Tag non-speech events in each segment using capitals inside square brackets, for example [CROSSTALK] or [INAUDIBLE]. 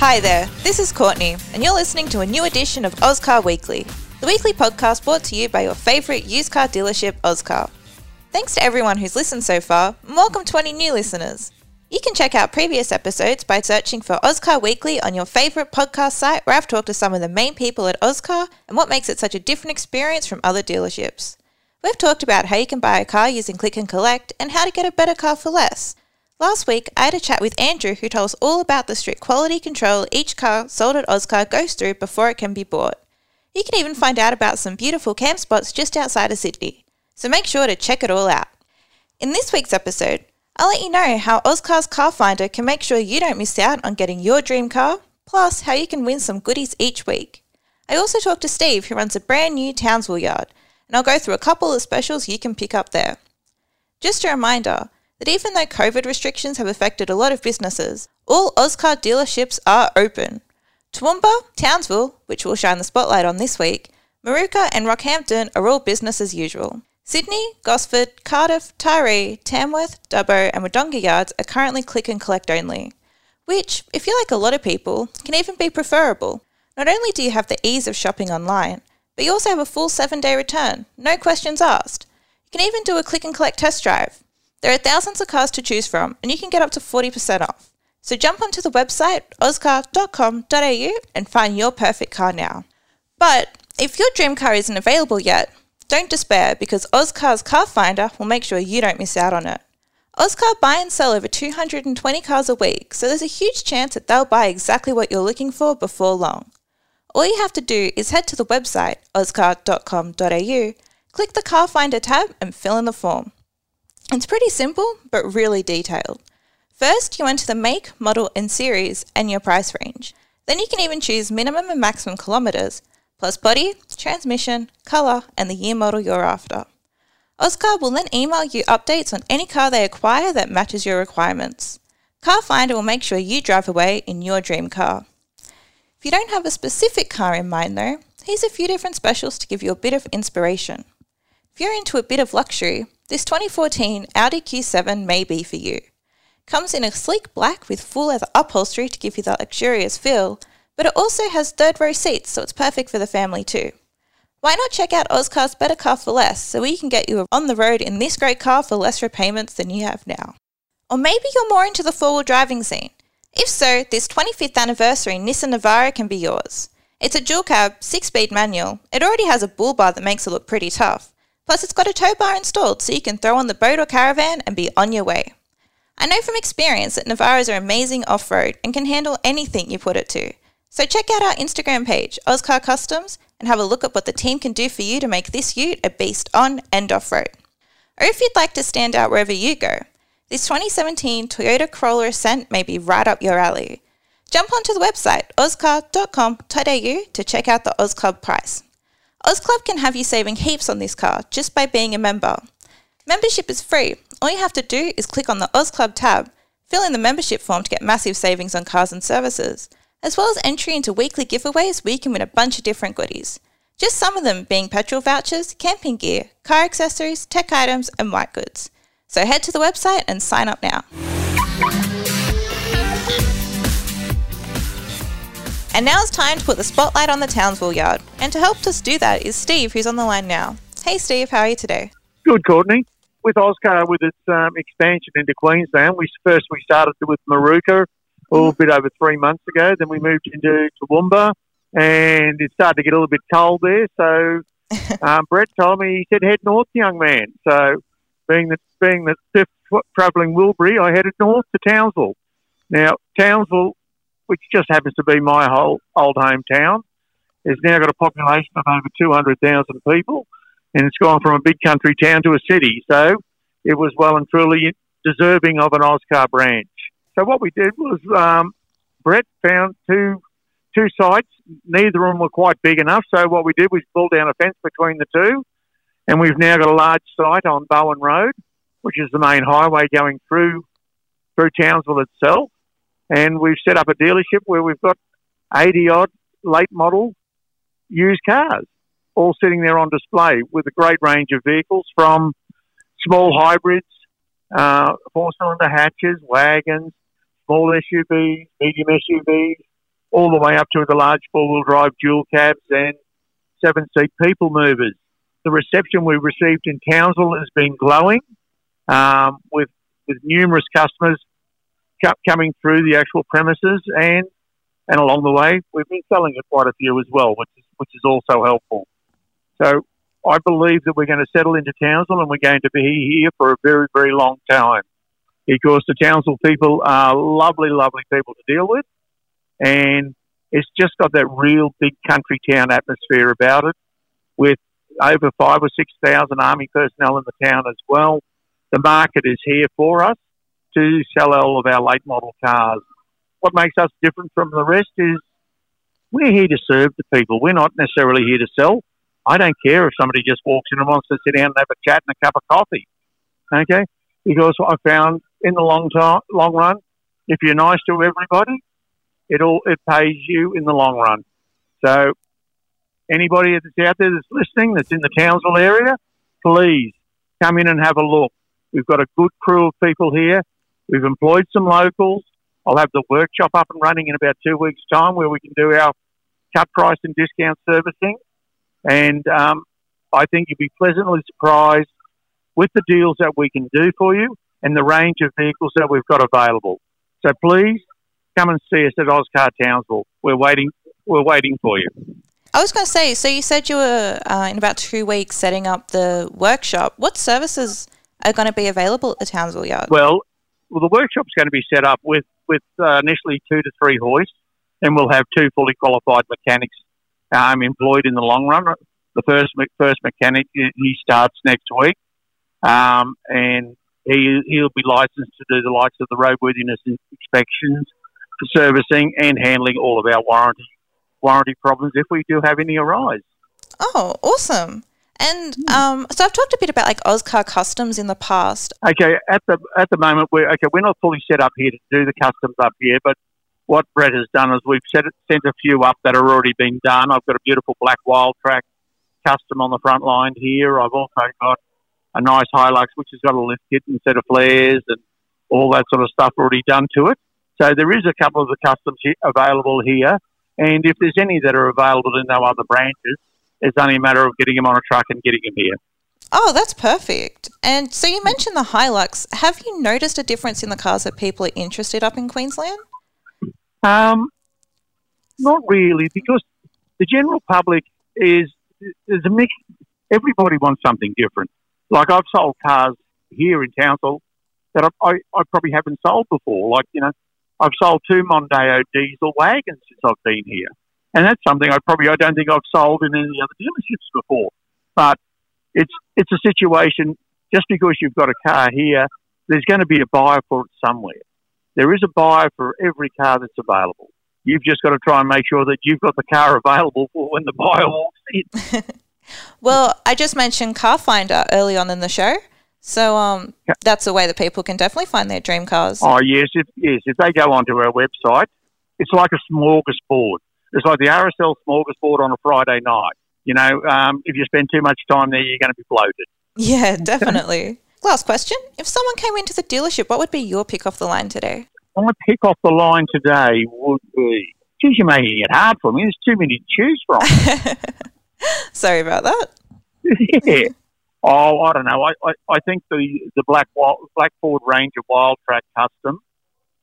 Hi there, this is Courtney, and you're listening to a new edition of Ozcar Weekly, the weekly podcast brought to you by your favourite used car dealership, Ozcar. Thanks to everyone who's listened so far, and welcome to any new listeners. You can check out previous episodes by searching for Ozcar Weekly on your favourite podcast site where I've talked to some of the main people at Ozcar and what makes it such a different experience from other dealerships. We've talked about how you can buy a car using Click and Collect and how to get a better car for less. Last week, I had a chat with Andrew who told us all about the strict quality control each car sold at Ozcar goes through before it can be bought. You can even find out about some beautiful camp spots just outside of Sydney, so make sure to check it all out. In this week's episode, I'll let you know how Ozcar's Car Finder can make sure you don't miss out on getting your dream car, plus how you can win some goodies each week. I also talked to Steve, who runs a brand new Townsville yard, and I'll go through a couple of specials you can pick up there. Just a reminder, that even though COVID restrictions have affected a lot of businesses, all Ozcar dealerships are open. Toowoomba, Townsville, which we'll shine the spotlight on this week, Maruka and Rockhampton are all business as usual. Sydney, Gosford, Cardiff, Taree, Tamworth, Dubbo, and Wodonga yards are currently click and collect only, which, if you're like a lot of people, can even be preferable. Not only do you have the ease of shopping online, but you also have a full seven day return, no questions asked. You can even do a click and collect test drive. There are thousands of cars to choose from, and you can get up to 40% off. So jump onto the website ozcar.com.au and find your perfect car now. But if your dream car isn't available yet, don't despair because Ozcar's Car Finder will make sure you don't miss out on it. Ozcar buy and sell over 220 cars a week, so there's a huge chance that they'll buy exactly what you're looking for before long. All you have to do is head to the website ozcar.com.au, click the Car Finder tab, and fill in the form. It's pretty simple, but really detailed. First, you enter the make, model, and series and your price range. Then you can even choose minimum and maximum kilometres, plus body, transmission, colour, and the year model you're after. Ozcar will then email you updates on any car they acquire that matches your requirements. Car Finder will make sure you drive away in your dream car. If you don't have a specific car in mind though, here's a few different specials to give you a bit of inspiration. If you're into a bit of luxury, this 2014 Audi Q7 may be for you. Comes in a sleek black with full leather upholstery to give you that luxurious feel, but it also has third row seats, so it's perfect for the family too. Why not check out Ozcar's Better Car for Less so we can get you on the road in this great car for less repayments than you have now? Or maybe you're more into the four wheel driving scene. If so, this 25th anniversary Nissan Navara can be yours. It's a dual cab, 6 speed manual. It already has a bull bar that makes it look pretty tough. Plus, it's got a tow bar installed so you can throw on the boat or caravan and be on your way. I know from experience that Navaras are amazing off road and can handle anything you put it to. So check out our Instagram page, Ozcar Customs, and have a look at what the team can do for you to make this ute a beast on and off road. Or if you'd like to stand out wherever you go, this 2017 Toyota Corolla Ascent may be right up your alley. Jump onto the website ozcar.com.au to check out the Oz Club price. Ozclub can have you saving heaps on this car just by being a member. Membership is free. All you have to do is click on the Ozclub tab, fill in the membership form to get massive savings on cars and services, as well as entry into weekly giveaways where you can win a bunch of different goodies. Just some of them being petrol vouchers, camping gear, car accessories, tech items, and white goods. So head to the website and sign up now. And now it's time to put the spotlight on the Townsville yard. And to help us do that is Steve, who's on the line now. Hey, Steve, how are you today? Good, Courtney. With Ozcar, with its um, expansion into Queensland, we first we started with Maruka a little bit over three months ago. Then we moved into Toowoomba, and it started to get a little bit cold there. So [LAUGHS] um, Brett told me he said head north, young man. So being the being the fifth travelling Wilbury, I headed north to Townsville. Now Townsville which just happens to be my whole old hometown, has now got a population of over 200,000 people, and it's gone from a big country town to a city. So it was well and truly deserving of an Ozcar branch. So what we did was um, Brett found two two sites. Neither of them were quite big enough. So what we did was pull down a fence between the two, and we've now got a large site on Bowen Road, which is the main highway going through through Townsville itself and we've set up a dealership where we've got 80 odd late model used cars all sitting there on display with a great range of vehicles from small hybrids, uh, four cylinder hatches, wagons, small SUVs, medium SUVs, all the way up to the large four-wheel drive dual cabs and seven-seat people movers. The reception we've received in Townsville has been glowing, um, with with numerous customers coming through the actual premises, and and along the way we've been selling it quite a few as well, which is which is also helpful. So I believe that we're going to settle into Townsville, and we're going to be here for a very very long time because the Townsville people are lovely, lovely people to deal with, and it's just got that real big country town atmosphere about it, with over five or six thousand army personnel in the town as well. The market is here for us to sell all of our late model cars. What makes us different from the rest is we're here to serve the people. We're not necessarily here to sell. I don't care if somebody just walks in and wants to sit down and have a chat and a cup of coffee. Okay? Because I found in the long time, long run, if you're nice to everybody, it all it pays you in the long run. So anybody that's out there that's listening, that's in the Townsville area, please come in and have a look. We've got a good crew of people here. We've employed some locals. I'll have the workshop up and running in about two weeks' time where we can do our cut price and discount servicing. And um, I think you'll be pleasantly surprised with the deals that we can do for you and the range of vehicles that we've got available. So please come and see us at Ozcar Townsville. We're waiting. We're waiting for you. I was going to say, so you said you were uh, in about two weeks setting up the workshop. What services are going to be available at the Townsville Yard? Well, well, the workshop's going to be set up with with uh, initially two to three hoists, and we'll have two fully qualified mechanics um, employed in the long run. The first first mechanic he starts next week, um, and he he'll be licensed to do the likes of the roadworthiness inspections, servicing, and handling all of our warranty warranty problems if we do have any arise. Oh, awesome! And um, so I've talked a bit about like Ozcar Customs in the past. Okay, at the at the moment we're okay. We're not fully set up here to do the customs up here, but what Brett has done is we've set, sent a few up that are already been done. I've got a beautiful black wild track custom on the front line here. I've also got a nice Hilux which has got a lift kit instead of flares and all that sort of stuff already done to it. So there is a couple of the customs available here, and if there's any that are available in no other branches, it's only a matter of getting them on a truck and getting them here. Oh, that's perfect. And so you mentioned the Hilux. Have you noticed a difference in the cars that people are interested up in Queensland? Um, not really, because the general public is there's a mix. Everybody wants something different. Like I've sold cars here in Townsville that I, I, I probably haven't sold before. Like you know, I've sold two Mondeo diesel wagons since I've been here and that's something I probably I don't think I've sold in any other dealerships before. But it's it's a situation. Just because you've got a car here, there's going to be a buyer for it somewhere. There is a buyer for every car that's available. You've just got to try and make sure that you've got the car available for when the buyer walks in. [LAUGHS] well, I just mentioned Car Finder early on in the show. So um, that's a way that people can definitely find their dream cars. Oh yes, if, yes. If they go onto our website, it's like a smorgasbord. It's like the RSL smorgasbord on a Friday night. You know, um, if you spend too much time there, you're going to be bloated. Yeah, definitely. [LAUGHS] Last question. If someone came into the dealership, what would be your pick off the line today? My pick off the line today would be, geez, you're making it hard for me. There's too many to choose from. [LAUGHS] Sorry about that. [LAUGHS] yeah. Oh, I don't know. I, I, I think the, the Black Black Ford Ranger Wildtrak Custom,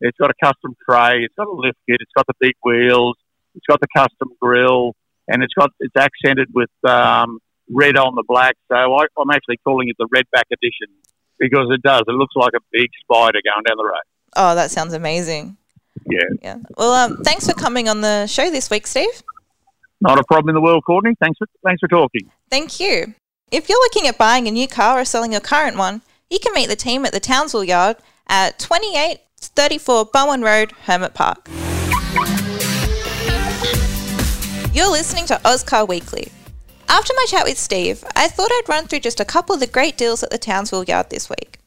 it's got a custom tray, it's got a lift kit, it's got the big wheels, it's got the custom grill, and it's got it's accented with um, red on the black. So I, I'm actually calling it the Redback Edition because it does. It looks like a big spider going down the road. Oh, that sounds amazing. Yeah. Yeah. Well, um, thanks for coming on the show this week, Steve. Not a problem in the world, Courtney. Thanks for thanks for talking. Thank you. If you're looking at buying a new car or selling your current one, you can meet the team at the Townsville Yard at 2834 Bowen Road, Hermit Park. You're listening to Ozcar Weekly. After my chat with Steve, I thought I'd run through just a couple of the great deals at the Townsville Yard this week.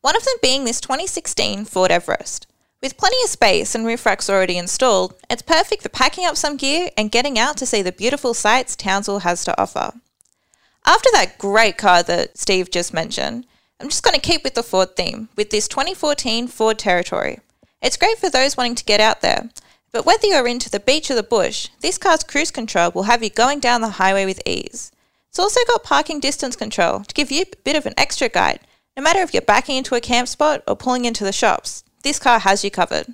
One of them being this 2016 Ford Everest. With plenty of space and roof racks already installed, it's perfect for packing up some gear and getting out to see the beautiful sights Townsville has to offer. After that great car that Steve just mentioned, I'm just going to keep with the Ford theme with this 2014 Ford Territory. It's great for those wanting to get out there, But whether you're into the beach or the bush, this car's cruise control will have you going down the highway with ease. It's also got parking distance control to give you a bit of an extra guide, no matter if you're backing into a camp spot or pulling into the shops. This car has you covered.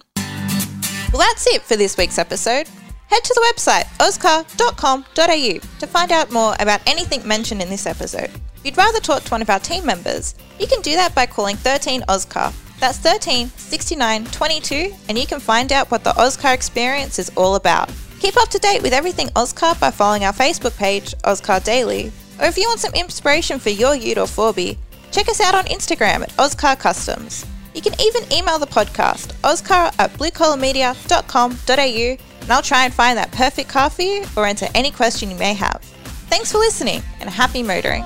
Well, that's it for this week's episode. Head to the website ozcar.com.au to find out more about anything mentioned in this episode. If you'd rather talk to one of our team members, you can do that by calling 13 Ozcar. That's 13 69 22, and you can find out what the Ozcar experience is all about. Keep up to date with everything Ozcar by following our Facebook page, Ozcar Daily, or if you want some inspiration for your ute or Forby, check us out on Instagram at Ozcar Customs. You can even email the podcast, ozcar at bluecollarmedia.com.au, and I'll try and find that perfect car for you or answer any question you may have. Thanks for listening and happy motoring.